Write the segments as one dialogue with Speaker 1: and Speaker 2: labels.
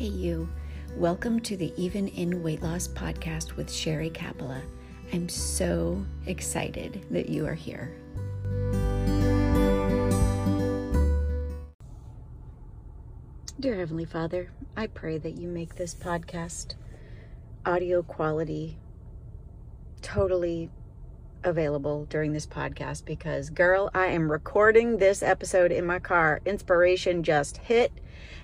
Speaker 1: Hey, you. Welcome to the Even in Weight Loss podcast with Sherry Capella. I'm so excited that you are here. Dear Heavenly Father, I pray that you make this podcast audio quality totally available during this podcast because, girl, I am recording this episode in my car. Inspiration just hit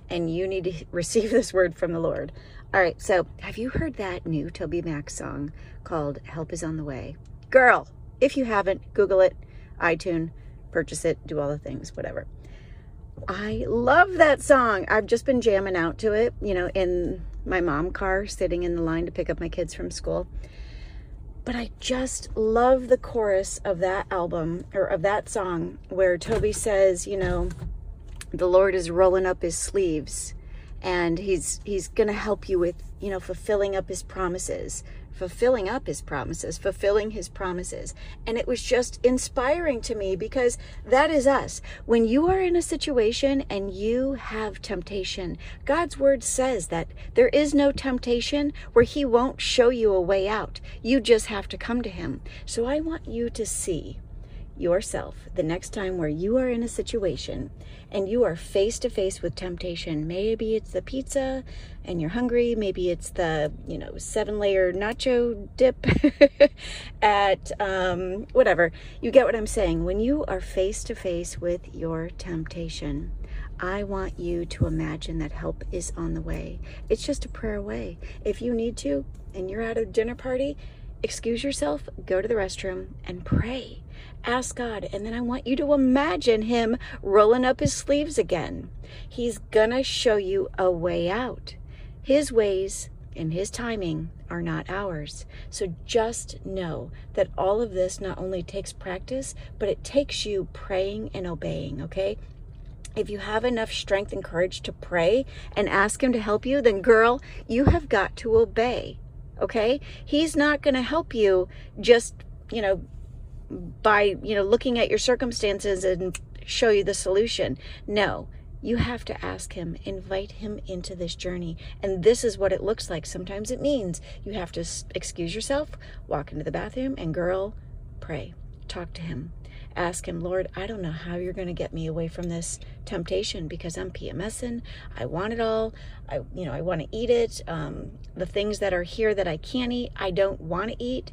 Speaker 1: and you need to receive this word from the Lord. All right, so have you heard that new TobyMac song called Help is on the Way? Girl, if you haven't, Google it, iTunes, purchase it, do all the things, whatever. I love that song. I've just been jamming out to it, you know, in my mom car, sitting in the line to pick up my kids from school. But I just love the chorus of that album or of that song where Toby says, you know, the Lord is rolling up his sleeves and he's he's going to help you with, you know, fulfilling up his promises, fulfilling up his promises, fulfilling his promises. And it was just inspiring to me because that is us. When you are in a situation and you have temptation, God's word says that there is no temptation where he won't show you a way out. You just have to come to him. So I want you to see yourself the next time where you are in a situation and you are face to face with temptation. Maybe it's the pizza and you're hungry. Maybe it's the, you know, seven layer nacho dip at um, whatever. You get what I'm saying. When you are face to face with your temptation, I want you to imagine that help is on the way. It's just a prayer away. If you need to and you're at a dinner party, excuse yourself, go to the restroom, and pray. Ask God. And then I want you to imagine Him rolling up His sleeves again. He's going to show you a way out. His ways and His timing are not ours. So just know that all of this not only takes practice, but it takes you praying and obeying, okay? If you have enough strength and courage to pray and ask Him to help you, then girl, you have got to obey okay he's not going to help you just you know by you know looking at your circumstances and show you the solution no you have to ask him invite him into this journey and this is what it looks like sometimes it means you have to excuse yourself walk into the bathroom and girl pray talk to him ask him, Lord, I don't know how you're going to get me away from this temptation because I'm PMSing. I want it all. I, you know, I want to eat it. Um, the things that are here that I can't eat, I don't want to eat.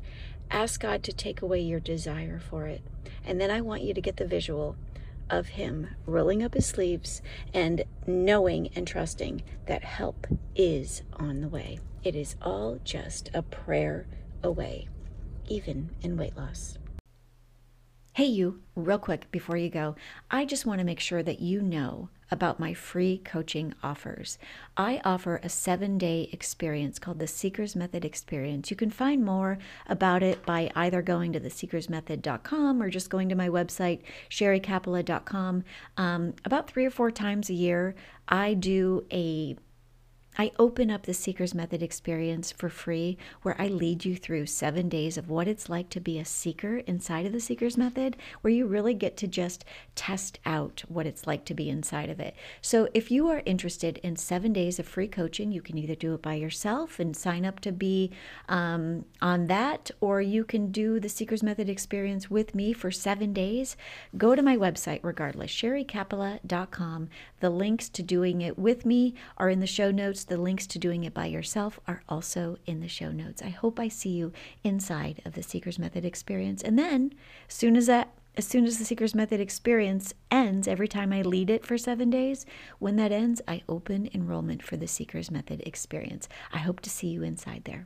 Speaker 1: Ask God to take away your desire for it. And then I want you to get the visual of him rolling up his sleeves and knowing and trusting that help is on the way. It is all just a prayer away, even in weight loss. Hey, you, real quick before you go, I just want to make sure that you know about my free coaching offers. I offer a seven day experience called the Seekers Method Experience. You can find more about it by either going to theseekersmethod.com or just going to my website, sherrycapella.com. Um, about three or four times a year, I do a I open up the Seeker's Method experience for free, where I lead you through seven days of what it's like to be a seeker inside of the Seeker's Method, where you really get to just test out what it's like to be inside of it. So, if you are interested in seven days of free coaching, you can either do it by yourself and sign up to be um, on that, or you can do the Seeker's Method experience with me for seven days. Go to my website regardless, sherrycapella.com. The links to doing it with me are in the show notes the links to doing it by yourself are also in the show notes. I hope I see you inside of the Seeker's Method experience. And then, as soon as that as soon as the Seeker's Method experience ends, every time I lead it for seven days, when that ends, I open enrollment for the Seeker's Method experience. I hope to see you inside there.